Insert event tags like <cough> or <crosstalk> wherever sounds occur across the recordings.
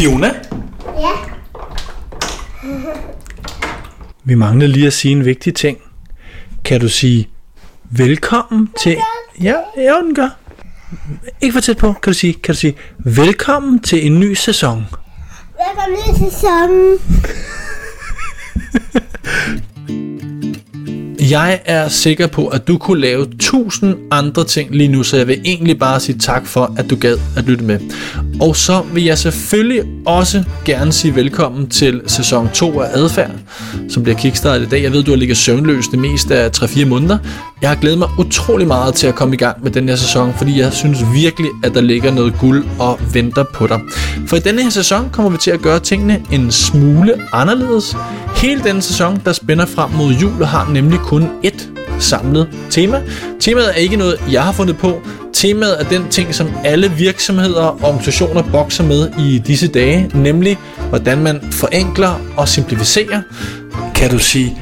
Fiona? Ja. Vi mangler lige at sige en vigtig ting. Kan du sige velkommen til... Ja, ja, den gør. Ikke for tæt på. Kan du sige, kan du sige velkommen til en ny sæson? Velkommen til sæsonen. <laughs> Jeg er sikker på, at du kunne lave tusind andre ting lige nu, så jeg vil egentlig bare sige tak for, at du gad at lytte med. Og så vil jeg selvfølgelig også gerne sige velkommen til sæson 2 af Adfærd, som bliver kickstartet i dag. Jeg ved, du har ligget søvnløs det meste af 3-4 måneder. Jeg har glædet mig utrolig meget til at komme i gang med den her sæson, fordi jeg synes virkelig, at der ligger noget guld og venter på dig. For i denne her sæson kommer vi til at gøre tingene en smule anderledes. Hele denne sæson, der spænder frem mod jul, har nemlig kun ét samlet tema. Temaet er ikke noget, jeg har fundet på. Temaet er den ting, som alle virksomheder og organisationer bokser med i disse dage, nemlig hvordan man forenkler og simplificerer. Kan du sige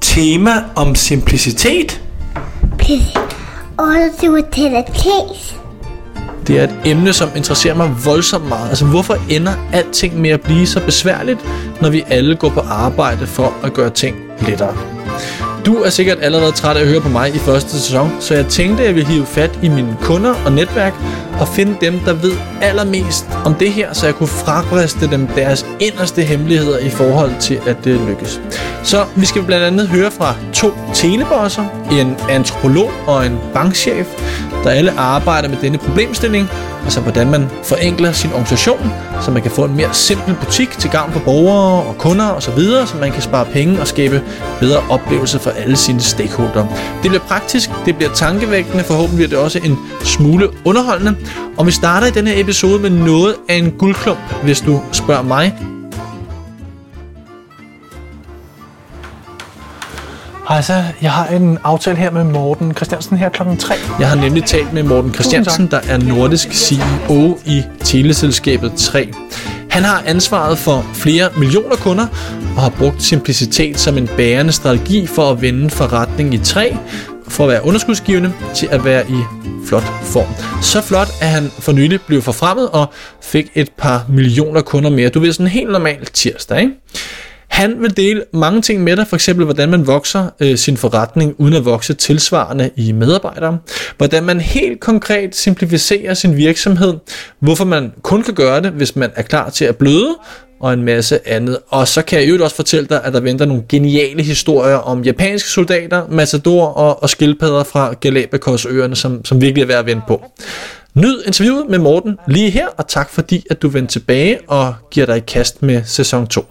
tema om simplicitet? Please. Order to case. Det er et emne, som interesserer mig voldsomt meget. Altså, hvorfor ender alting med at blive så besværligt, når vi alle går på arbejde for at gøre ting lettere? Du er sikkert allerede træt af at høre på mig i første sæson, så jeg tænkte, at jeg ville hive fat i mine kunder og netværk og finde dem, der ved allermest om det her, så jeg kunne frabriste dem deres inderste hemmeligheder i forhold til, at det lykkes. Så vi skal blandt andet høre fra to telebosser, en antropolog og en bankchef, der alle arbejder med denne problemstilling, altså hvordan man forenkler sin organisation, så man kan få en mere simpel butik til gavn for borgere og kunder osv., så man kan spare penge og skabe bedre oplevelser for alle sine stakeholder. Det bliver praktisk, det bliver tankevækkende, forhåbentlig bliver det også en smule underholdende, og vi starter i denne her episode med noget af en guldklump, hvis du spørger mig. Hej så, jeg har en aftale her med Morten Christiansen her klokken 3. Jeg har nemlig talt med Morten Christiansen, der er nordisk CEO i teleselskabet 3. Han har ansvaret for flere millioner kunder og har brugt simplicitet som en bærende strategi for at vende forretning i 3, for at være underskudsgivende til at være i flot form. Så flot, at han for nylig blev forfremmet og fik et par millioner kunder mere. Du ved, sådan en helt normal tirsdag, ikke? Han vil dele mange ting med dig, for eksempel hvordan man vokser øh, sin forretning uden at vokse tilsvarende i medarbejdere, hvordan man helt konkret simplificerer sin virksomhed, hvorfor man kun kan gøre det, hvis man er klar til at bløde, og en masse andet. Og så kan jeg jo også fortælle dig, at der venter nogle geniale historier om japanske soldater, matador og, og skildpadder fra Galapagosøerne, som, som virkelig er værd at vende på. Nyd interviewet med Morten lige her, og tak fordi, at du vendte tilbage og giver dig i kast med sæson 2.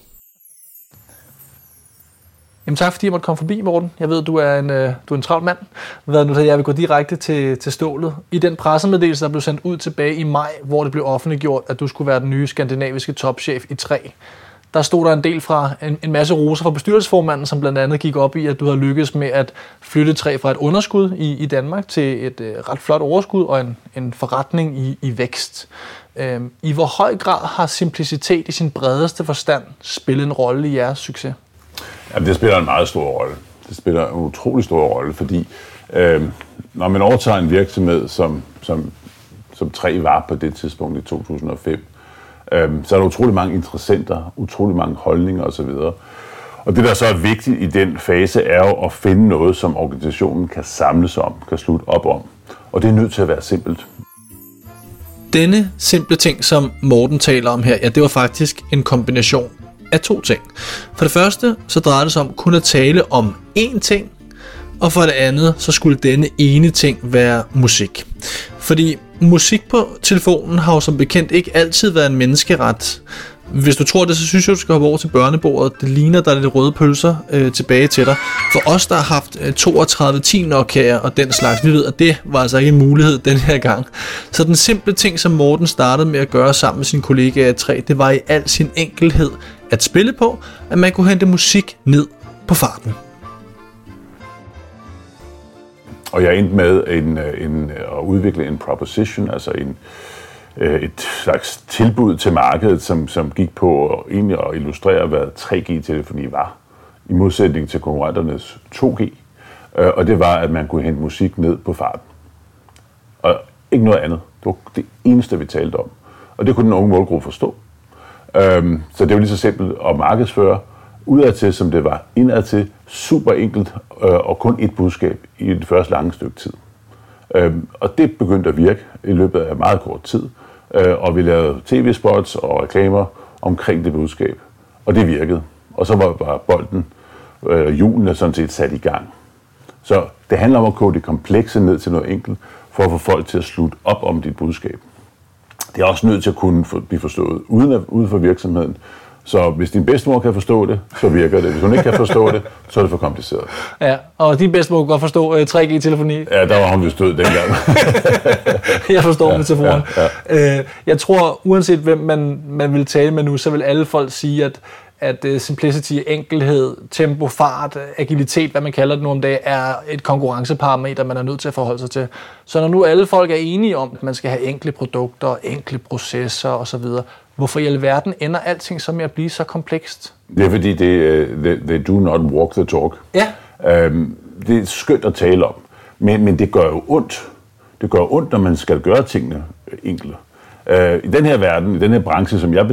Jamen tak fordi jeg måtte komme forbi, Morten. Jeg ved, du er en, øh, du er en travl mand. Hvad nu, så jeg vil gå direkte til, til stålet. I den pressemeddelelse, der blev sendt ud tilbage i maj, hvor det blev offentliggjort, at du skulle være den nye skandinaviske topchef i 3, der stod der en del fra en, en masse roser fra bestyrelsesformanden, som blandt andet gik op i, at du har lykkedes med at flytte træ fra et underskud i, i Danmark til et øh, ret flot overskud og en, en forretning i, i vækst. Øh, I hvor høj grad har simplicitet i sin bredeste forstand spillet en rolle i jeres succes? Jamen, det spiller en meget stor rolle. Det spiller en utrolig stor rolle, fordi øh, når man overtager en virksomhed, som, som, som tre var på det tidspunkt i 2005, øh, så er der utrolig mange interessenter, utrolig mange holdninger osv. Og det, der så er vigtigt i den fase, er jo at finde noget, som organisationen kan samles om, kan slutte op om. Og det er nødt til at være simpelt. Denne simple ting, som Morten taler om her, ja, det var faktisk en kombination af to ting. For det første, så drejede det sig om kun at tale om én ting, og for det andet, så skulle denne ene ting være musik. Fordi musik på telefonen har jo som bekendt ikke altid været en menneskeret. Hvis du tror det, så synes jeg, du skal hoppe over til børnebordet. Det ligner, der er lidt røde pølser øh, tilbage til dig. For os, der har haft øh, 32-10 Nokia og den slags, vi ved, at det var altså ikke en mulighed den her gang. Så den simple ting, som Morten startede med at gøre sammen med sin kollega i 3, det var i al sin enkelhed at spille på, at man kunne hente musik ned på farten. Og jeg endte med en, øh, en, øh, at udvikle en proposition, altså en, øh, et slags tilbud til markedet, som, som gik på at, egentlig at illustrere, hvad 3G-telefoni var, i modsætning til konkurrenternes 2G. Og det var, at man kunne hente musik ned på farten. Og ikke noget andet. Det var det eneste, vi talte om. Og det kunne den unge målgruppe forstå. Øhm, så det var lige så simpelt at markedsføre udadtil, som det var indadtil. Super enkelt øh, og kun et budskab i det første lange stykke tid. Øhm, og det begyndte at virke i løbet af meget kort tid. Øh, og vi lavede tv-spots og reklamer omkring det budskab. Og det virkede. Og så var, var bolden, øh, julen sådan set sat i gang. Så det handler om at kode det komplekse ned til noget enkelt, for at få folk til at slutte op om dit budskab. Det er også nødt til at kunne blive forstået uden, at, uden for virksomheden. Så hvis din bedstemor kan forstå det, så virker det. Hvis hun ikke kan forstå det, så er det for kompliceret. Ja, og din bedstemor kan godt forstå øh, 3G-telefoni. Ja, der var hun vist død dengang. <laughs> jeg forstår ja, metaforen. Ja, ja. Uh, jeg tror, uanset hvem man, man vil tale med nu, så vil alle folk sige, at at uh, simplicity, enkelhed, tempo, fart, agilitet, hvad man kalder det nu om dagen, er et konkurrenceparameter, man er nødt til at forholde sig til. Så når nu alle folk er enige om, at man skal have enkle produkter, enkle processer osv., hvorfor i alverden ender alting så med at blive så komplekst? Det er fordi, det, uh, they, they do not walk the talk. Ja. Um, det er skønt at tale om, men, men det gør jo ondt. Det gør ondt, når man skal gøre tingene enkle. Øh, I den her verden, i den her branche, som jeg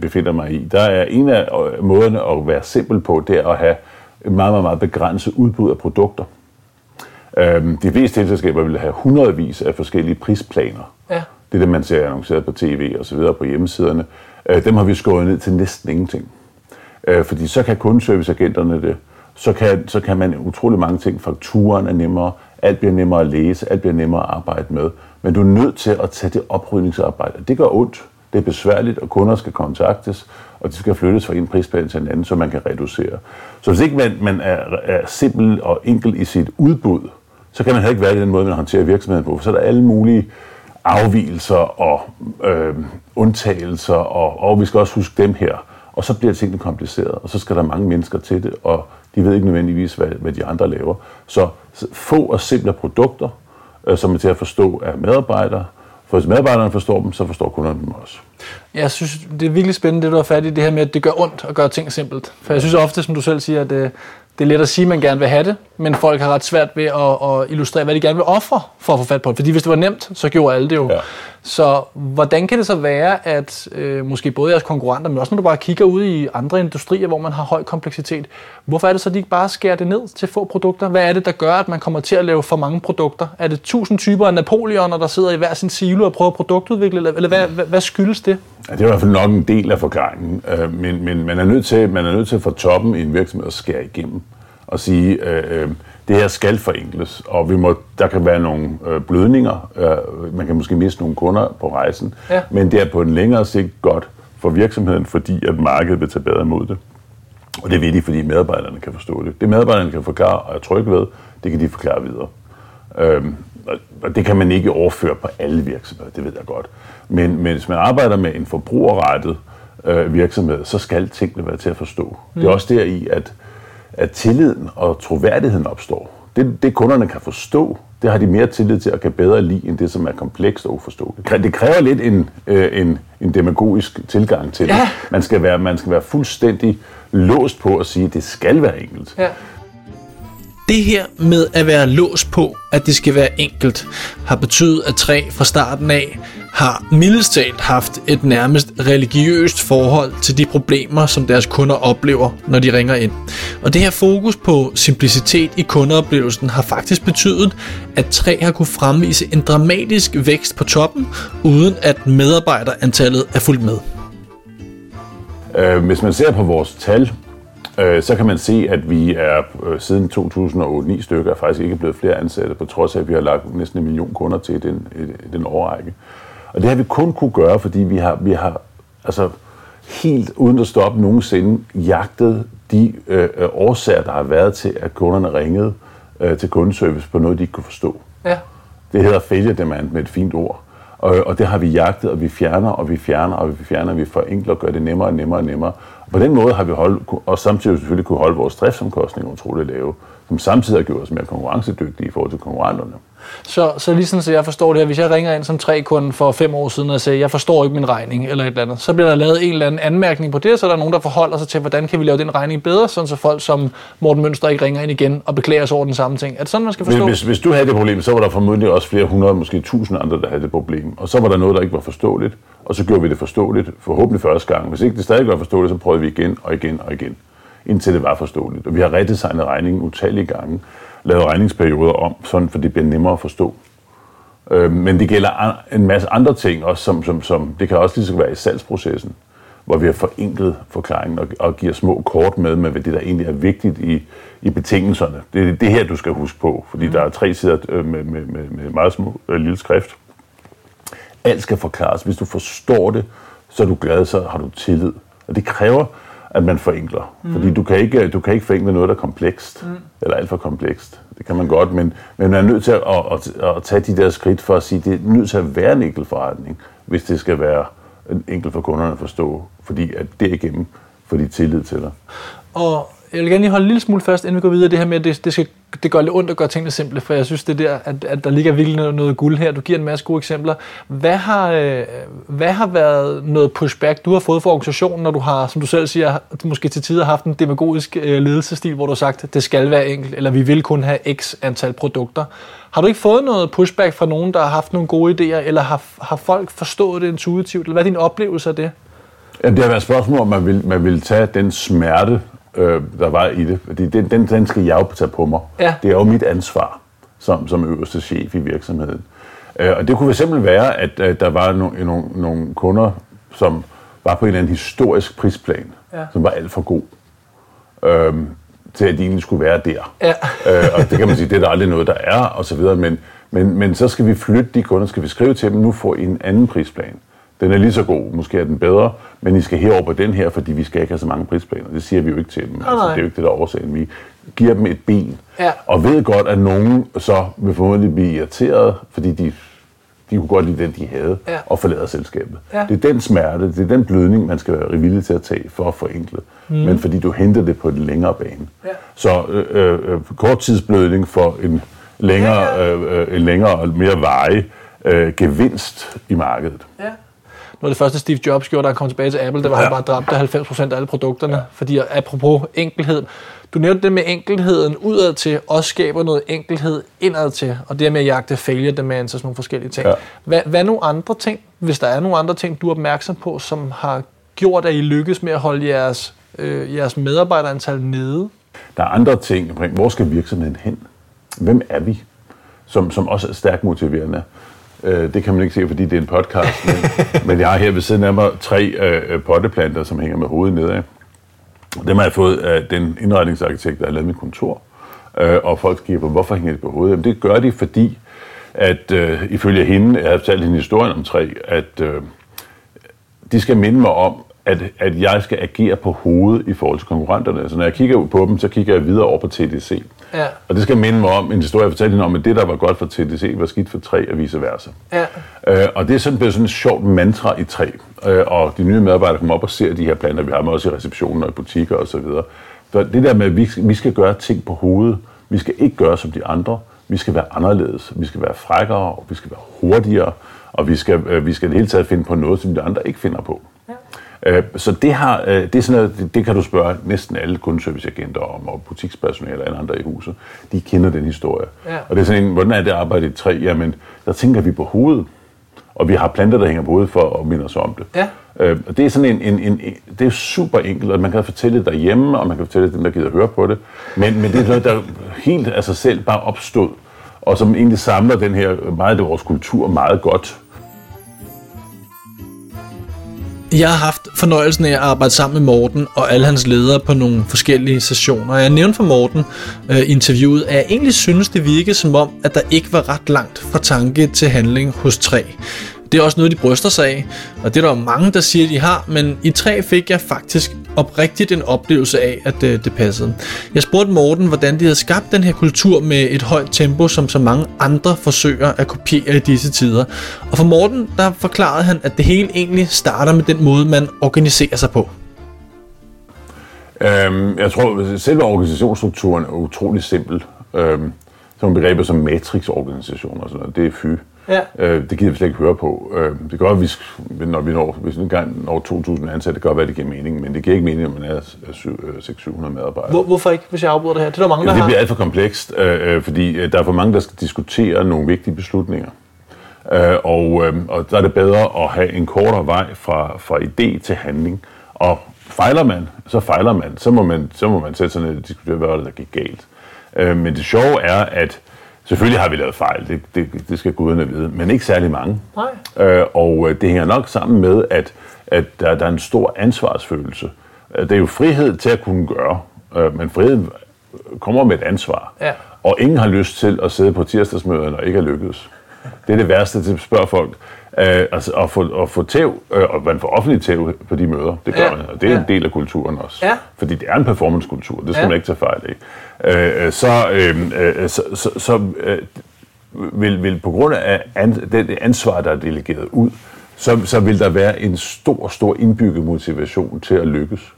befinder mig i, der er en af måderne at være simpel på, det er at have et meget, meget, meget begrænset udbud af produkter. Øh, de fleste selskaber vil have hundredvis af forskellige prisplaner. Ja. Det er det, man ser annonceret på tv og så videre på hjemmesiderne. Øh, dem har vi skåret ned til næsten ingenting. Fordi så kan kundeserviceagenterne det, så kan, så kan man utrolig mange ting. Fakturen er nemmere, alt bliver nemmere at læse, alt bliver nemmere at arbejde med. Men du er nødt til at tage det oprydningsarbejde. Det gør ondt, det er besværligt, og kunder skal kontaktes, og de skal flyttes fra en prisplan til en anden, så man kan reducere. Så hvis ikke man, man er, er simpel og enkel i sit udbud, så kan man heller ikke være i den måde, man håndterer virksomheden på. Så er der alle mulige afvielser og øh, undtagelser, og, og vi skal også huske dem her. Og så bliver tingene kompliceret, og så skal der mange mennesker til det, og de ved ikke nødvendigvis, hvad, hvad de andre laver. Så få og simple produkter, øh, som er til at forstå af medarbejdere. For hvis medarbejderne forstår dem, så forstår kunderne dem også. Jeg synes, det er virkelig spændende, det du har fat i, det her med, at det gør ondt at gøre ting simpelt. For jeg synes ofte, som du selv siger, at det, det er let at sige, at man gerne vil have det, men folk har ret svært ved at, at illustrere, hvad de gerne vil ofre for at få fat på det. Fordi hvis det var nemt, så gjorde alle det jo. Ja. Så hvordan kan det så være, at øh, måske både jeres konkurrenter, men også når du bare kigger ud i andre industrier, hvor man har høj kompleksitet, hvorfor er det så, at de ikke bare skærer det ned til få produkter? Hvad er det, der gør, at man kommer til at lave for mange produkter? Er det tusind typer af Napoleoner, der sidder i hver sin silo og prøver at produktudvikle, eller hvad, hvad, hvad skyldes det? Ja, det er i hvert fald nok en del af forklaringen, øh, men, men man, er nødt til, man er nødt til fra toppen i en virksomhed at skære igennem og sige, øh, øh, det her skal forenkles, og vi må, der kan være nogle øh, blødninger, øh, man kan måske miste nogle kunder på rejsen, ja. men det er på en længere sigt godt for virksomheden, fordi at markedet vil tage bedre imod det. Og det er vigtigt, fordi medarbejderne kan forstå det. Det medarbejderne kan forklare og er trygge ved, det kan de forklare videre. Øhm, og det kan man ikke overføre på alle virksomheder, det ved jeg godt. Men, men hvis man arbejder med en forbrugerrettet øh, virksomhed, så skal tingene være til at forstå. Mm. Det er mm. også der i, at at tilliden og troværdigheden opstår. Det, det kunderne kan forstå, det har de mere tillid til og kan bedre lide, end det, som er komplekst og uforståeligt. Det kræver lidt en, øh, en, en demagogisk tilgang til det. Ja. Man, skal være, man skal være fuldstændig låst på at sige, at det skal være enkelt. Ja. Det her med at være låst på, at det skal være enkelt, har betydet, at Træ fra starten af har mildest talt haft et nærmest religiøst forhold til de problemer, som deres kunder oplever, når de ringer ind. Og det her fokus på simplicitet i kundeoplevelsen har faktisk betydet, at tre har kunne fremvise en dramatisk vækst på toppen, uden at medarbejderantallet er fulgt med. Øh, hvis man ser på vores tal, øh, så kan man se, at vi er øh, siden 2008-9 stykker faktisk ikke blevet flere ansatte, på trods af, at vi har lagt næsten en million kunder til den, den årrække. Og det har vi kun kunne gøre, fordi vi har, vi har altså, helt uden at stoppe nogensinde jagtet de øh, øh, årsager, der har været til, at kunderne ringede øh, til kundeservice på noget, de ikke kunne forstå. Ja. Det hedder failure demand med et fint ord. Og, og det har vi jagtet, og vi fjerner, og vi fjerner, og vi fjerner, og vi forenkler og gør det nemmere og nemmere og nemmere. Og på den måde har vi holdt, og samtidig selvfølgelig kunne holde vores driftsomkostninger utroligt lave, som samtidig har gjort os mere konkurrencedygtige i forhold til konkurrenterne. Så, så lige sådan, så jeg forstår det her, hvis jeg ringer ind som tre kunden for fem år siden og siger, jeg forstår ikke min regning eller et eller andet, så bliver der lavet en eller anden anmærkning på det, så er der nogen, der forholder sig til, hvordan kan vi lave den regning bedre, sådan så folk som Morten Mønster ikke ringer ind igen og beklager sig over den samme ting. Er det sådan, man skal forstå? Hvis, hvis du havde det problem, så var der formodentlig også flere hundrede, måske tusind andre, der havde det problem. Og så var der noget, der ikke var forståeligt, og så gjorde vi det forståeligt, forhåbentlig første gang. Hvis ikke det stadig var forståeligt, så prøvede vi igen og igen og igen, indtil det var forståeligt. Og vi har redesignet regningen utallige gange, lavet regningsperioder om, sådan for det bliver nemmere at forstå. Øh, men det gælder en masse andre ting også, som, som, som det kan også lige så være i salgsprocessen, hvor vi har forenklet forklaringen og, og giver små kort med, med hvad det der egentlig er vigtigt i, i betingelserne. Det er det her, du skal huske på, fordi mm. der er tre sider øh, med, med, med, med meget små øh, lille skrift. Alt skal forklares. Hvis du forstår det, så er du glad, så har du tillid. Og det kræver, at man forenkler. Mm. Fordi du kan, ikke, du kan ikke forenkle noget, der er komplekst, mm. eller alt for komplekst. Det kan man godt, men, men man er nødt til at, at, at, at tage de der skridt for at sige, at det er nødt til at være en enkel forretning, hvis det skal være enkelt for kunderne at forstå, fordi at det igennem får de tillid til dig. Og jeg vil gerne lige holde en lille smule fast, inden vi går videre, det her med, at det, det, skal, det gør lidt ondt at gøre tingene simple, for jeg synes, det der, at, at der ligger virkelig noget, noget guld her. Du giver en masse gode eksempler. Hvad har, øh, hvad har været noget pushback, du har fået fra organisationen, når du har, som du selv siger, du måske til tider haft en demagogisk øh, ledelsestil, hvor du har sagt, at det skal være enkelt, eller vi vil kun have x antal produkter. Har du ikke fået noget pushback fra nogen, der har haft nogle gode idéer, eller har, har folk forstået det intuitivt, eller hvad er din oplevelse af det? Ja, det har været et spørgsmål, om man vil, man vil tage den smerte, øh, der var i det. Fordi den, den, den skal jeg jo tage på mig. Ja. Det er jo mit ansvar som, som øverste chef i virksomheden. Øh, og det kunne fx være, at øh, der var no, nogle, nogle kunder, som var på en eller anden historisk prisplan, ja. som var alt for god. Øh, til at de egentlig skulle være der. Ja. øh, og det kan man sige, det er der aldrig noget, der er, og så videre. Men, men, men så skal vi flytte de kunder, skal vi skrive til dem, nu får I en anden prisplan. Den er lige så god, måske er den bedre, men I skal herover på den her, fordi vi skal ikke have så mange prisplaner. Det siger vi jo ikke til dem. Oh, altså, det er jo ikke det, der er årsagen. Vi giver dem et ben, ja. og ved godt, at nogen så vil formodentlig blive irriteret, fordi de, de kunne godt lide den, de havde, ja. og forlader selskabet. Ja. Det er den smerte, det er den blødning, man skal være villig til at tage for at forenkle. Mm. Men fordi du henter det på en længere bane. Ja. Så øh, øh, øh korttidsblødning for en længere, ja, ja. Øh, øh, en længere og mere veje øh, gevinst i markedet. Ja noget af det første Steve Jobs gjorde, da han kom tilbage til Apple, det var, at ja. han bare dræbte 90% af alle produkterne. Ja. Fordi apropos enkelhed, du nævnte det med enkelheden udad til, også skaber noget enkelhed indad til, og det med at jagte failure demands og sådan nogle forskellige ting. Ja. Hvad, hvad nogle andre ting, hvis der er nogle andre ting, du er opmærksom på, som har gjort, at I lykkes med at holde jeres, øh, jeres medarbejderantal nede? Der er andre ting Hvor skal virksomheden hen? Hvem er vi? Som, som også er stærkt motiverende. Øh, det kan man ikke se, fordi det er en podcast, men, <laughs> men jeg har her ved siden af mig tre øh, potteplanter, som hænger med hovedet nedad. Dem har jeg fået af den indretningsarkitekt, der har lavet mit kontor. Øh, og folk skriver hvorfor hænger de på hovedet? Jamen, det gør de, fordi at øh, ifølge hende, jeg har fortalt hende historien om tre, at øh, de skal minde mig om, at, at jeg skal agere på hovedet i forhold til konkurrenterne. Så når jeg kigger på dem, så kigger jeg videre over på TDC. Ja. Og det skal minde mig om en historie, jeg fortalte om, at det, der var godt for TDC, var skidt for tre og vice versa. Ja. Øh, og det er sådan blevet sådan et sjovt mantra i tre. Øh, og de nye medarbejdere kommer op og ser de her planer, vi har med også i receptionen og i butikker osv. Så, så det der med, at vi, vi skal gøre ting på hovedet, vi skal ikke gøre som de andre, vi skal være anderledes, vi skal være frækkere, og vi skal være hurtigere, og vi skal, øh, vi skal det hele taget finde på noget, som de andre ikke finder på. Øh, så det, har, øh, det, er sådan noget, det, kan du spørge næsten alle kundeserviceagenter om, og butikspersonale eller andre i huset. De kender den historie. Ja. Og det er sådan en, hvordan er det arbejde i træ? Jamen, der tænker vi på hovedet. Og vi har planter, der hænger på hovedet for at minde os om det. Ja. Øh, og det er sådan en, en, en, en, det er super enkelt, og man kan fortælle det derhjemme, og man kan fortælle det dem, der gider høre på det. Men, men det er noget, der helt af sig selv bare opstod, og som egentlig samler den her meget af vores kultur meget godt. Jeg har haft fornøjelsen af at arbejde sammen med Morten og alle hans ledere på nogle forskellige sessioner. Jeg nævnte for Morten øh, interviewet, at jeg egentlig synes, det virkede som om, at der ikke var ret langt fra tanke til handling hos tre. Det er også noget, de bryster sig af, og det er der jo mange, der siger, de har, men i tre fik jeg faktisk oprigtigt en oplevelse af, at det, det passede. Jeg spurgte Morten, hvordan de havde skabt den her kultur med et højt tempo, som så mange andre forsøger at kopiere i disse tider. Og for Morten, der forklarede han, at det hele egentlig starter med den måde, man organiserer sig på. Øhm, jeg tror, at selve organisationsstrukturen er utrolig simpel. Øhm, Sådan begreber som matrixorganisationer og sådan noget, det er fy. Ja. Øh, det gider vi slet ikke høre på. Øh, det kan godt, vi, når vi når, hvis vi engang når 2.000 ansatte, det kan godt være, at det giver mening, men det giver ikke mening, at man er 600-700 medarbejdere. Hvor, hvorfor ikke, hvis jeg afbryder det her? Det er der mange, der Ja, det har. bliver alt for komplekst, øh, øh, fordi øh, der er for mange, der skal diskutere nogle vigtige beslutninger. Øh, og, øh, og der er det bedre at have en kortere vej fra, fra idé til handling. Og fejler man, så fejler man. Så må man, så må man sætte sig ned og diskutere, hvad var det, der gik galt. Øh, men det sjove er, at selvfølgelig har vi lavet fejl, det, det, det skal guderne vide, men ikke særlig mange. Nej. Øh, og øh, det hænger nok sammen med, at, at der, der er en stor ansvarsfølelse. Øh, Det er jo frihed til at kunne gøre, øh, men friheden kommer med et ansvar. Ja. Og ingen har lyst til at sidde på tirsdagsmøderne og ikke er lykkedes. Det er det værste til at spørge folk. Øh, altså at få, at få tæv, øh, og man får offentlig tæv på de møder, det gør Ja. man, og det er Ja. en del af kulturen også. Ja. Fordi det er en performancekultur, det skal Ja. man ikke tage fejl af. Øh, så, øh, øh, så, så, så øh, vil, vil på grund af an, det ansvar, der er delegeret ud, så, så vil der være en stor, stor indbygget motivation til at lykkes.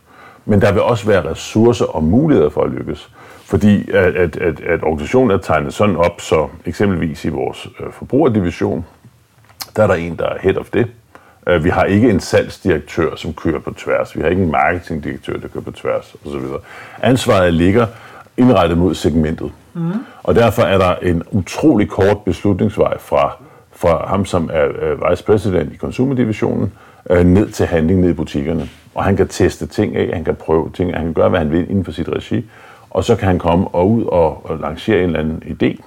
Men der vil også være ressourcer og muligheder for at lykkes. Fordi at, at, at, at organisationen er tegnet sådan op, så eksempelvis i vores øh, forbrugerdivision, der er der en, der er head of det. Øh, Vi har ikke en salgsdirektør, som kører på tværs. Vi har ikke en marketingdirektør, der kører på tværs osv. Ansvaret ligger indrettet mod segmentet. Mm. Og derfor er der en utrolig kort beslutningsvej fra, fra ham, som er øh, vice president i konsumerdivisionen, øh, ned til handling ned i butikkerne. Og han kan teste ting af, han kan prøve ting, han kan gøre, hvad han vil inden for sit regi. Og så kan han komme og ud og, og lancere en eller anden idé,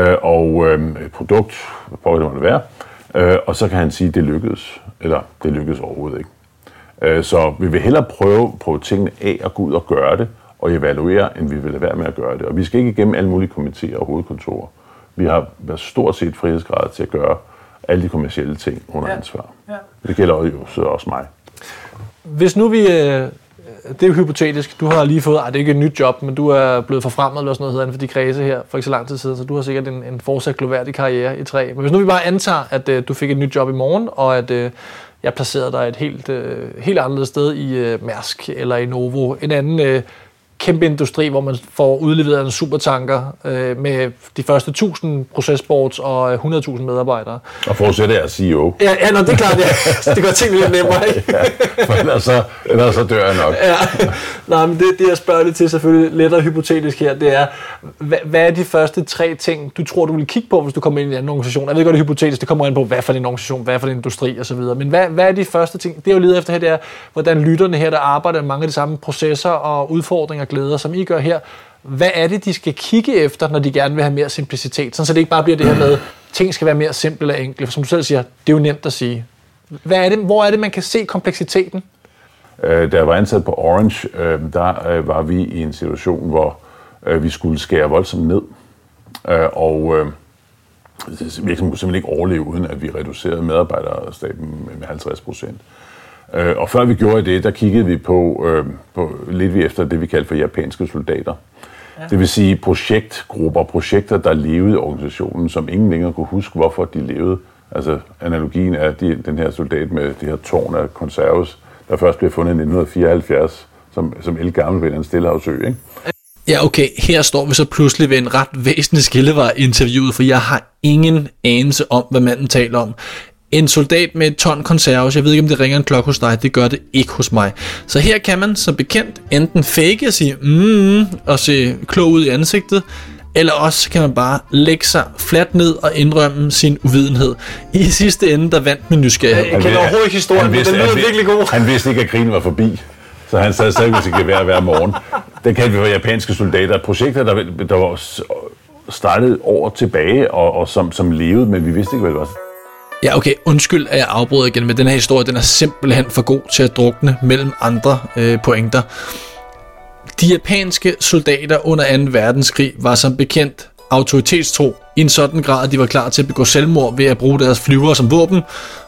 øh, og øh, produkt, hvad det måtte være, øh, og så kan han sige, at det lykkedes, eller det lykkedes overhovedet ikke. Øh, så vi vil hellere prøve, prøve tingene af og gå ud og gøre det, og evaluere, end vi vil lade være med at gøre det. Og vi skal ikke igennem alle mulige komitéer og hovedkontorer. Vi har været stort set frihedsgrad til at gøre alle de kommercielle ting under Ja. ja. ansvar. Ja. Det gælder jo så også mig. Hvis nu vi... Øh, Øh, det er jo hypotetisk. Du har lige fået... Ej, det er ikke et nyt job, men du er blevet forfremmet eller sådan noget hedder inden for de kredse her for ikke så lang tid siden, så du har sikkert en, en fortsat gloværdig karriere i tre. Men hvis nu vi bare antager, at øh, du fik et nyt job i morgen, og at øh, jeg placerede dig et helt, øh, helt anderledes sted i øh, Mærsk eller i Novo, en anden øh, kæmpe industri, hvor man får udleveret en supertanker øh, med de første 1000 procesboards og øh, 100.000 medarbejdere. Og forudsætter jeg CEO, Ja, ja nå, det er klart, ja. <laughs> det gør tingene lidt nemmere, ikke? for ellers så, ellers så dør jeg nok. Ja, nej, men det, det jeg spørger lidt til selvfølgelig lidt og hypotetisk her, det er, hvad, hvad er de første tre ting, du tror, du vil kigge på, hvis du kommer ind i en anden organisation? Jeg ved godt, det er hypotetisk, det kommer an på, hvad for en organisation, hvad for en industri osv., men hvad, hvad er de første ting? Det er jo leder efter her, det er, hvordan lytterne her, der arbejder med mange af de samme processer og udfordringer glæder, som I gør her, hvad er det, de skal kigge efter, når de gerne vil have mere simplicitet? Sådan, så det ikke bare bliver det her med, ting skal være mere simple og enkle. For som du selv siger, det er jo nemt at sige. Hvad er det, hvor er det, man kan se kompleksiteten? Øh, da jeg var ansat på Orange, øh, der øh, var vi i en situation, hvor vi skulle skære voldsomt ned. Og virksomheden kunne simpelthen ikke overleve, uden at vi reducerede medarbejderstaben med 50 procent. Øh, og før vi gjorde det, der kiggede vi på, øh, på lidt vi efter det, vi kaldte for japanske soldater. Ja. Det vil sige projektgrupper, projekter, der levede i organisationen, som ingen længere kunne huske, hvorfor de levede. Altså analogien er de, den her soldat med det her tårn af konserves, der først blev fundet i 1974, som, som elgammel ved en stillehavsø. Ikke? Ja, okay, her står vi så pludselig ved en ret væsentlig skillevej i interviewet, for jeg har ingen anelse om, hvad manden taler om. En soldat med et ton konserves, jeg ved ikke, om det ringer en klokke hos dig, det gør det ikke hos mig. Så her kan man som bekendt enten fake og sige mm, og se klog ud i ansigtet, eller også kan man bare lægge sig fladt ned og indrømme sin uvidenhed. I sidste ende, der vandt med nysgerrighed. Jeg kender overhovedet ikke historien, men den lyder han, virkelig god. Han vidste ikke, at krigen var forbi. Så han sad stadig med sit gevær hver morgen. Det kaldte vi for japanske soldater. Projekter, der, der var startet år tilbage, og, og som, som levede, men vi vidste ikke, hvad det var. Ja, okay, undskyld, at jeg afbryder igen, men den her historie, den er simpelthen for god til at drukne mellem andre øh, pointer. De japanske soldater under 2. verdenskrig var som bekendt autoritetstro i en sådan grad, at de var klar til at begå selvmord ved at bruge deres flyvere som våben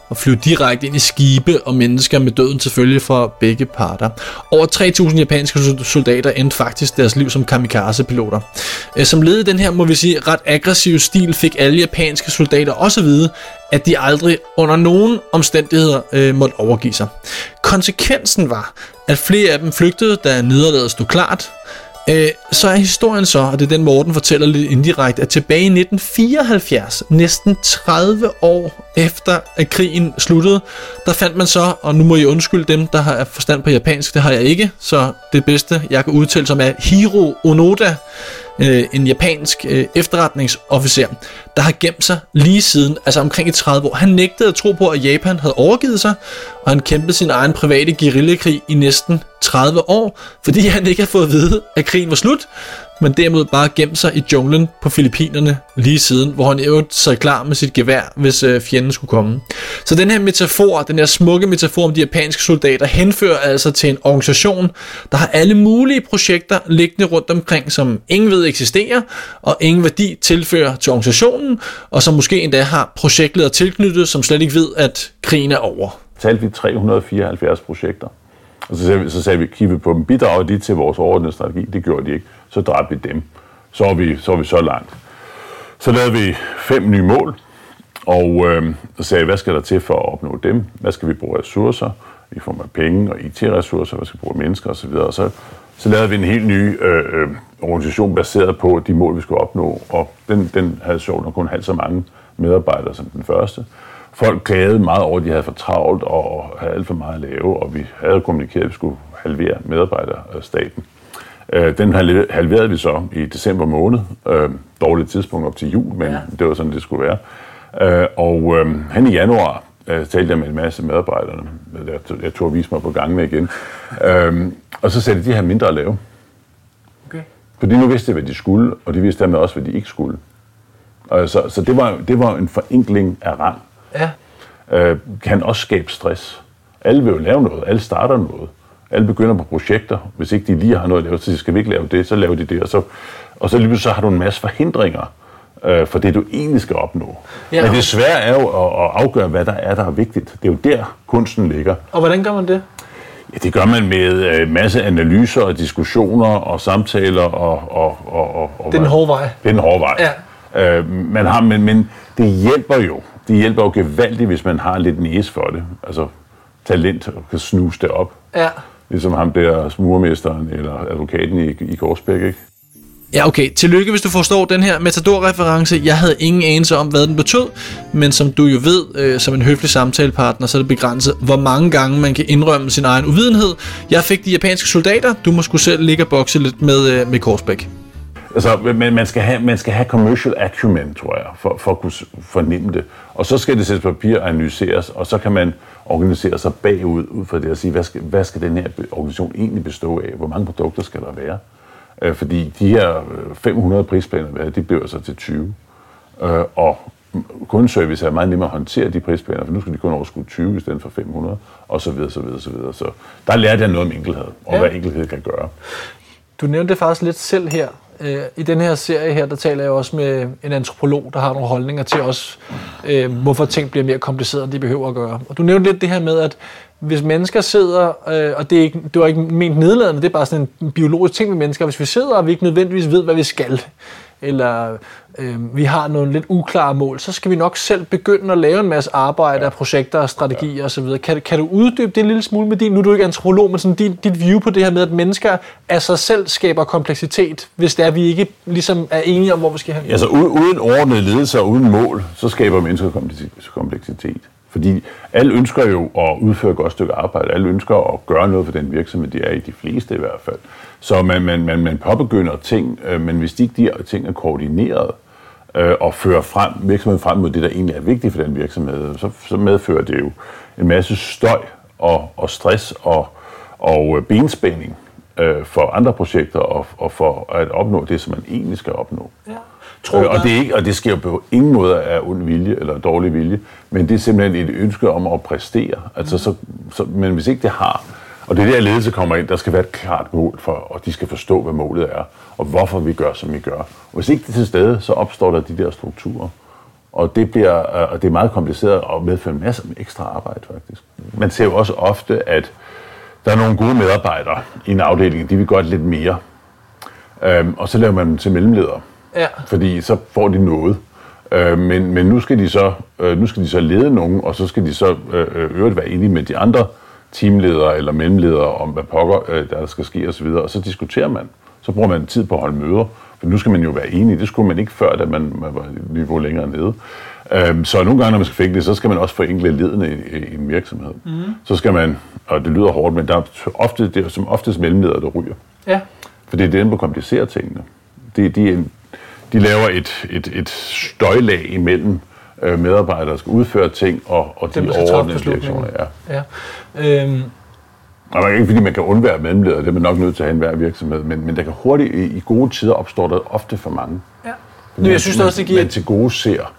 og flyve direkte ind i skibe og mennesker med døden til følge for begge parter. Over 3.000 japanske soldater endte faktisk deres liv som kamikaze-piloter. Øh, som led i den her, må vi sige, ret aggressive stil, fik alle japanske soldater også at vide, at de aldrig under nogen omstændigheder øh, måtte overgive sig. Konsekvensen var, at flere af dem flygtede, da nederlaget stod klart. Øh, så er historien så, og det er den Morten fortæller lidt indirekte, at tilbage i 1974, næsten 30 år efter at krigen sluttede, der fandt man så, og nu må I undskylde dem, der har forstand på japansk, det har jeg ikke, så det bedste, jeg kan udtale som er Hiro Onoda, øh, en japansk øh, efterretningsofficer, der har gemt sig lige siden, altså omkring i 30 år. Han nægtede at tro på, at Japan havde overgivet sig, og han kæmpede sin egen private guerillakrig i næsten 30 år, fordi han ikke har fået at vide, at krigen var slut, men derimod bare gemt sig i junglen på Filippinerne lige siden, hvor han øvrigt sad klar med sit gevær, hvis øh, fjenden skulle komme. Så den her metafor, den her smukke metafor om de japanske soldater, henfører altså til en organisation, der har alle mulige projekter liggende rundt omkring, som ingen ved eksisterer, og ingen værdi tilfører til organisationen, og som måske endda har projektleder tilknyttet, som slet ikke ved, at krigen er over. Talte vi 374 projekter. Og så sagde vi, så sagde vi kiggede på dem, bidrager de til vores overordnede strategi? Det gjorde de ikke. Så dræbte vi dem. Så var vi så, var vi så langt. Så lavede vi fem nye mål, og øh, så sagde hvad skal der til for at opnå dem? Hvad skal vi bruge ressourcer i form af penge og IT-ressourcer? Hvad skal vi bruge mennesker osv.? Og så, så lavede vi en helt ny øh, øh, organisation baseret på de mål, vi skulle opnå, og den, den havde sjovt nok kun halvt så mange medarbejdere som den første folk klagede meget over, at de havde for travlt og havde alt for meget at lave, og vi havde kommunikeret, at vi skulle halvere medarbejderstaten. Øh, den halverede vi så i december måned. Øh, dårligt tidspunkt op til jul, men ja. det var sådan, det skulle være. Øh, og han i januar talte jeg med en masse medarbejderne. Jeg, jeg tog at vise mig på gangene igen. og så de, de her mindre at lave. Okay. Fordi nu vidste de, hvad de skulle, og de vidste dermed også, hvad de ikke skulle. Og så, så det, var, det var en forenkling af rang ja. øh, kan også skabe stress. Alle vil jo lave noget, alle starter noget. Alle begynder på projekter. Hvis ikke de lige har noget at lave, så skal vi ikke lave det, så laver de det. Og så, og så lige så har du en masse forhindringer øh, for det, du egentlig skal opnå. Ja. Men det svære er jo at, at afgøre, hvad der er, der er vigtigt. Det er jo der, kunsten ligger. Og hvordan gør man det? Ja, det gør man med øh, masse analyser og diskussioner og samtaler. Og, og, og, og, det er den hårde vej. Det er den hårde vej. Ja. Øh, man har, men, men det hjælper jo det hjælper jo gevaldigt, hvis man har lidt næse for det. Altså talent og kan snuse det op. Ja. Ligesom ham der smurmesteren eller advokaten i, i Korsbæk, ikke? Ja, okay. Tillykke, hvis du forstår den her Matador-reference. Jeg havde ingen anelse om, hvad den betød, men som du jo ved, øh, som en høflig samtalepartner, så er det begrænset, hvor mange gange man kan indrømme sin egen uvidenhed. Jeg fik de japanske soldater. Du må skulle selv ligge og bokse lidt med, øh, med Korsbæk. Altså, men man skal, have, man skal have commercial acumen, tror jeg, for, for at kunne fornemme det. Og så skal det sættes papir og analyseres, og så kan man organisere sig bagud ud fra det og sige, hvad skal, hvad skal den her organisation egentlig bestå af? Hvor mange produkter skal der være? Øh, fordi de her 500 øh, prisplaner, de bliver så til 20. Øh, og kundeservice er meget nemmere at håndtere de prisplaner, for nu skal de kun overskue 20 i stedet for 500, og så videre, så videre, så videre. Så der lærte jeg noget om enkelhed, og ja. hvad enkelhed kan gøre. Du nævnte det faktisk lidt selv her, Øh, I den her serie her, der taler jeg også med en antropolog, der har nogle holdninger til os, øh, hvorfor ting bliver mere komplicerede, end de behøver at gøre. Og du nævnte lidt det her med, at hvis mennesker sidder, øh, og det, er ikke, det var ikke ment nedladende, det er bare sådan en biologisk ting med mennesker, hvis vi sidder, og vi ikke nødvendigvis ved, hvad vi skal, eller øh, vi har nogle lidt uklare mål, så skal vi nok selv begynde at lave en masse arbejde ja. projekter og strategier ja. osv. Kan, kan du uddybe det en lille smule med din, nu er du ikke antropolog, men sådan din, dit view på det her med, at mennesker af sig selv skaber kompleksitet, hvis det er, vi ikke ligesom er enige om, hvor vi skal hen? Altså uden ordnet ledelse og uden mål, så skaber mennesker kompleksitet. Fordi alle ønsker jo at udføre et godt stykke arbejde. Alle ønsker at gøre noget for den virksomhed, de er i, de fleste i hvert fald. Så man, man, man, man påbegynder ting, øh, men hvis de ikke de her ting er koordineret, øh, og fører frem, virksomheden frem mod det, der egentlig er vigtigt for den virksomhed, så, så medfører det jo en masse støj og, og stress og, og øh, benspænding øh, for andre projekter og, og for at opnå det, som man egentlig skal opnå. Ja. Tror øh, og, det er ikke, og det sker på ingen måde af ond vilje eller dårlig vilje, men det er simpelthen et ønske om at præstere. Altså, så, så, men hvis ikke det har, og det er der ledelse kommer ind, der skal være et klart mål for, og de skal forstå, hvad målet er, og hvorfor vi gør, som vi gør. Og hvis ikke det er til stede, så opstår der de der strukturer. Og det, bliver, øh, og det er meget kompliceret og medfører en masse ekstra arbejde, faktisk. Man ser jo også ofte, at der er nogle gode medarbejdere i en afdeling, de vil godt lidt mere. Øhm, og så laver man dem til mellemledere. Ja. Fordi så får de noget. Øh, men, men nu, skal de så, øh, nu skal de så lede nogen, og så skal de så øh, øh øvrigt være enige med de andre teamledere eller mellemledere om, hvad pokker øh, der skal ske osv., og så diskuterer man. Så bruger man tid på at holde møder, for nu skal man jo være enig. Det skulle man ikke før, da man, man var niveau længere nede. Øhm, så nogle gange, når man skal fikle det, så skal man også forenkle ledene i, i en virksomhed. Mm. Så skal man, og det lyder hårdt, men der er ofte, det er som oftest mellemledere, der ryger. Ja. For det er dem, der komplicerer tingene. De, de, de laver et, et, et støjlag imellem øh, medarbejdere, der skal udføre ting, og, og Dem, de overordnede direktioner. Ja. ja. Øhm, Og man kan ikke, fordi man kan undvære mellemledere, det er man nok nødt til at have en hver virksomhed, men, men der kan hurtigt, i, i gode tider opstår der ofte for mange. ja. Nu, jeg synes man, også, det giver... Man til gode ser.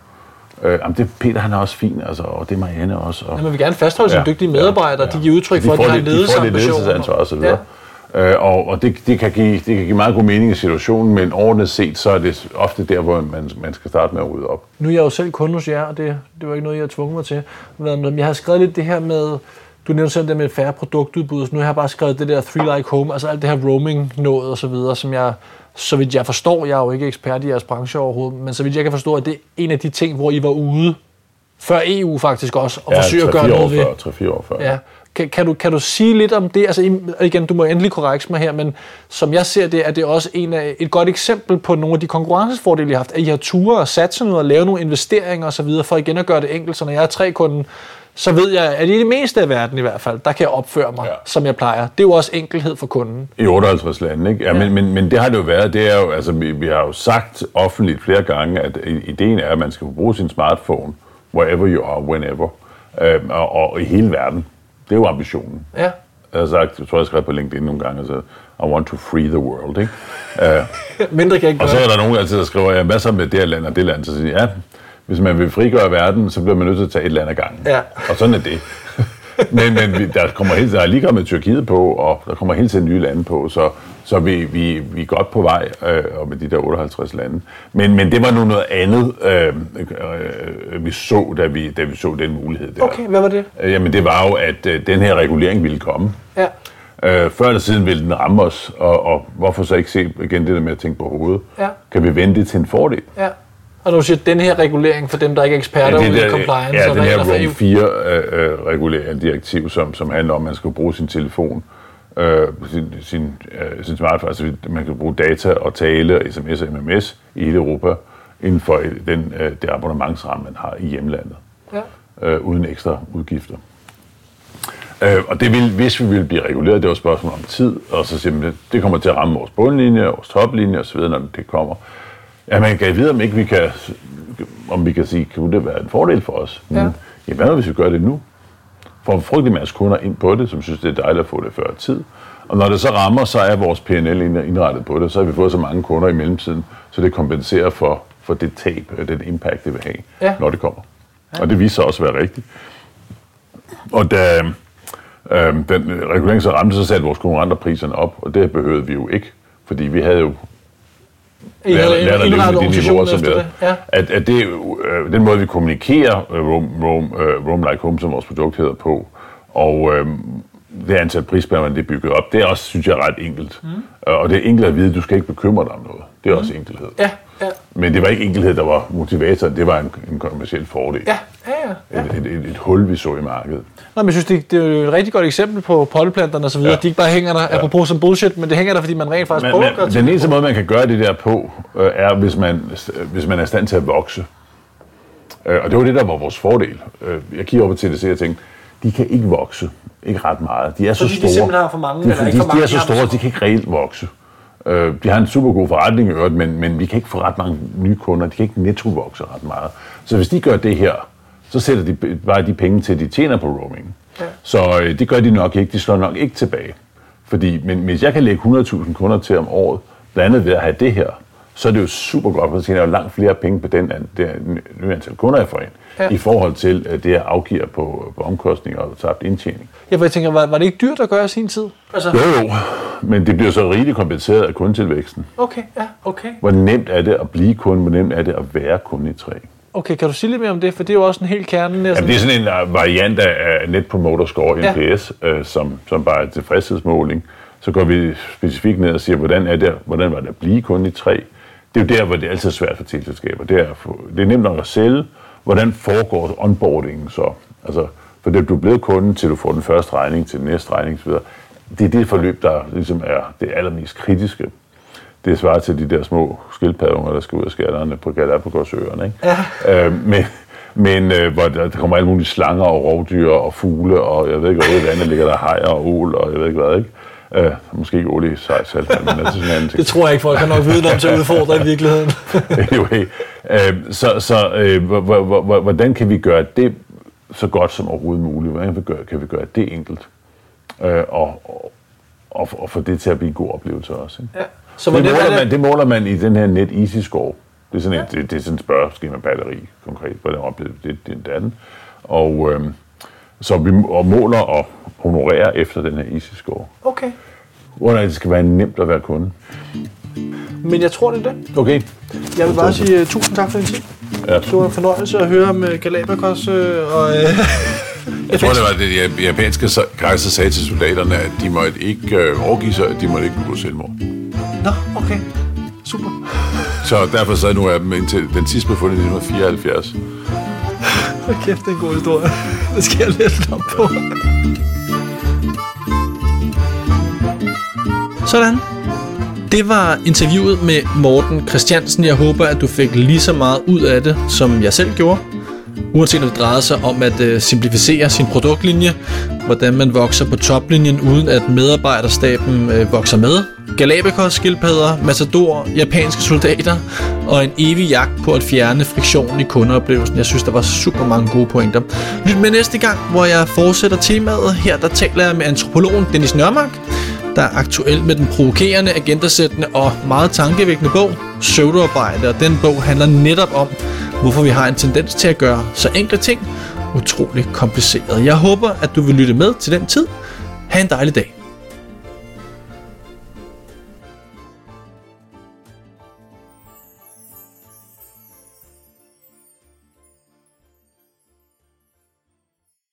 Øh, jamen det, Peter han er også fin, altså, og det er Marianne også. Og, Ja, man vil gerne fastholde sine dygtige medarbejdere. De giver udtryk for, at de har en De får det ledelsesansvar og så videre. Ja. Øh, og og det, det, kan give, det kan give meget god mening i situationen, men ordentligt set, så er det ofte der, hvor man, man skal starte med at rydde op. Nu er jeg jo selv kunde hos jer, og det, det var ikke noget, jeg har tvunget mig til. Men jeg har skrevet lidt det her med, du nævnte selv det med færre produktudbud, så nu har jeg bare skrevet det der Three Like Home, altså alt det her roaming noget og så videre, som jeg, så vidt jeg forstår, jeg er jo ikke ekspert i jeres branche overhovedet, men så vidt jeg kan forstå, at det er en af de ting, hvor I var ude, før EU faktisk også, og forsøge at gøre 3-4 år noget ved. før, 3-4 år før. Ja. Kan, kan, du, kan du sige lidt om det? Altså igen, du må endelig korrekse mig her, men som jeg ser det, er det også en af, et godt eksempel på nogle af de konkurrencefordele, I har haft, at I har ture og satse noget og lave nogle investeringer osv., for igen at gøre det enkelt, så når jeg er tre kunden, så ved jeg, at i det meste af verden i hvert fald, der kan jeg opføre mig, Ja. som jeg plejer. Det er jo også enkelhed for kunden. I 58 lande, ikke? Ja, ja. Men, men, men det har det jo været. Det er jo, altså, vi, vi har jo sagt offentligt flere gange, at ideen er, at man skal bruge sin smartphone wherever you are, whenever, øhm, og, og, i hele verden. Det er jo ambitionen. Ja. Jeg har sagt, jeg tror, jeg skrev på LinkedIn nogle gange, altså, I want to free the world, ikke? Øh, <laughs> Mindre kan ikke og så er der nogen, altid der skriver, ja, hvad så med det her land og det land? Så siger jeg, ja, hvis man vil frigøre verden, så bliver man nødt til at tage et land ad gangen. Ja. Og sådan er det. <laughs> men men der, kommer hele, der er lige kommet Tyrkiet på, og der kommer hele tiden nye lande på, så, så vi, vi, vi er godt på vej øh, og med de der 58 lande. Men, men det var nu noget andet, øh, øh, vi så, da vi, da vi så den mulighed der. Okay, hvad var det? Øh, Jamen det var jo, at øh, den her regulering ville komme. Ja. Øh, før eller siden ville den ramme os, og, og hvorfor så ikke se igen det der med at tænke på hovedet? Ja. Kan vi vende det til en fordel? ja. Og når du siger, den her regulering for dem, der ikke er eksperter ja, ude i compliance ja, den her. Rome 4 øh, øh, regulering direktiv, som, som handler om, at man skal bruge sin telefon, øh, sin, sin, øh, sin smartphone, altså man kan bruge data og tale, og sms og MMS i hele Europa, inden for den, øh, det abonnementsramme, man har i hjemlandet, Ja. øh, uden ekstra udgifter. Øh, og det vil, hvis vi vil blive reguleret, det var et spørgsmål om tid, og så siger man, det, kommer til at ramme vores bundlinje, vores toplinje osv., når det kommer. Ja, man kan vide, om ikke vi kan, om vi kan sige, kunne det være en fordel for os? Ja. Mm. Ja, hvad hvis vi gør det nu? Får en frygtelig masse kunder ind på det, som synes, det er dejligt at få det før tid. Og når det så rammer, så er vores PNL indrettet på det, så har vi fået så mange kunder i mellemtiden, så det kompenserer for, for det tab, øh, den impact, det vil have, Ja. når det kommer. Ja. Og det viser sig også at være rigtigt. Og da øh, den regulering så ramte, så satte vores konkurrenter priserne op, og det behøvede vi jo ikke, fordi vi havde jo Lært at leve med de niveauer, som det. Ja. At, at det, øh, den måde, vi kommunikerer øh, Roam, Roam, øh, Roam Like Home, som vores produkt hedder på, og øh, det antal prisbærende, det er bygget op, det er også, synes jeg, ret enkelt. Mm. Og det er enkelt at vide, at du skal ikke bekymre dig om noget. Det er også enkelhed. Ja, ja, Men det var ikke enkelhed, der var motivatoren, det var en, en kommersiel fordel. ja, ja, ja. Et, et, et, et hul, vi så i markedet. Nå, men jeg synes, det, det er jo et rigtig godt eksempel på polleplanterne og så videre. Ja. De ikke bare hænger der, ja. apropos som bullshit, men det hænger der, fordi man rent faktisk Men, prøver men den eneste måde, man kan gøre det der på, øh, er, hvis man, hvis man er i stand til at vokse. Øh, og det var det, der var vores fordel. Øh, jeg kigger op på TDC og tænkte, de kan ikke vokse. Ikke ret meget. De er Fordi så de store. simpelthen har for mange, De, eller de, ikke for de mange, er så de har for store, store. de kan ikke reelt vokse. Øh, de har en super god forretning i øvrigt, men, men vi kan ikke få ret mange nye kunder. De kan ikke netto-vokse ret meget. Så hvis de gør det her, så sætter de bare de penge til, de tjener på roaming. Ja. Så øh, det gør de nok ikke. De slår nok ikke tilbage. Fordi, men hvis jeg kan lægge 100.000 kunder til om året, blandt andet ved at have det her, så er det jo super godt, for så tjener jeg jo langt flere penge på den, an- det nye antal kunder, jeg får ind, Ja. ja. i forhold til øh, det, jeg afgiver på, på omkostninger og tabt indtjening. Ja, for jeg tænker, var, var det ikke dyrt at gøre i sin tid? Altså, Jo, jo, men det bliver så rigeligt kompenseret af kundetilvæksten. okay, ja, okay. Hvor nemt er det at blive kunde, hvor nemt er det at være kunde i træ? Okay, kan du sige lidt mere om det? For det er jo også en helt kerne. Jamen, det er sådan en uh, variant af Net Promoter Score, Ja. NPS, øh, som, som bare er tilfredshedsmåling. Så går vi specifikt ned og siger, hvordan, er det, hvordan var det at blive kunde i træ? Det er jo der, hvor det altid er svært for teleselskaber. Det er, det er nemt nok at sælge. Hvordan foregår onboardingen så? Altså, for det, du er blevet kunde, til du får den første regning, til den næste regning osv. Det er det forløb, der ligesom er det allermest kritiske. det svarer til de der små skildpaddeunger, der skal ud af skatterne på Galapagosøerne. Ikke? Ja. Øh, men men øh, hvor der, der kommer alle mulige slanger og rovdyr og fugle, og jeg ved ikke, hvad landet ligger der hajer og ål, og jeg ved ikke hvad, ikke? Øh, måske ikke olie i salt, men altså sådan en ting. Det tror jeg ikke, folk har nok viden om til at udfordre i virkeligheden. <laughs> anyway, øh, så, så øh, hvordan kan vi gøre det så godt som overhovedet muligt? Hvordan kan vi gøre, kan vi gøre det enkelt? Øh, og, og, og få det til at blive en god oplevelse også. Ikke? Ja. Så det, måler man, det måler man i den her Net Easy Score. Det er sådan, ja. et, det, det er sådan et spørgeskema batteri konkret, hvordan oplevede det, det, det andet. Og, øh, så vi og måler og honorerer efter den her Easy Score. Okay. Under det skal være nemt at være kunde. Men jeg tror, det er det. Okay. Jeg vil bare sige uh, tusind tak for din tid. Ja. Det var en fornøjelse at høre med Galapagos uh, og... Uh, <laughs> jeg tror, det var det japanske kejser sagde til soldaterne, at de måtte ikke uh, overgive sig, at de måtte ikke begå selvmord. Nå, okay. Super. Så derfor så nu er dem indtil den sidste befundet i 1974. Hvor kæft, det er en god historie. Det skal jeg lidt op på. Sådan. Det var interviewet med Morten Christiansen. Jeg håber, at du fik lige så meget ud af det, som jeg selv gjorde. Uanset om det drejede sig om at øh, simplificere sin produktlinje, hvordan man vokser på toplinjen, uden at medarbejderstaben øh, vokser med, Galapagos skildpadder, Matador, japanske soldater og en evig jagt på at fjerne friktion i kundeoplevelsen. Jeg synes, der var super mange gode pointer. Lyt med næste gang, hvor jeg fortsætter temaet. Her der taler jeg med antropologen Dennis Nørmark, der er aktuel med den provokerende, agendasættende og meget tankevækkende bog, Søvdearbejde, og den bog handler netop om, hvorfor vi har en tendens til at gøre så enkle ting utrolig kompliceret. Jeg håber, at du vil lytte med til den tid. Ha' en dejlig dag.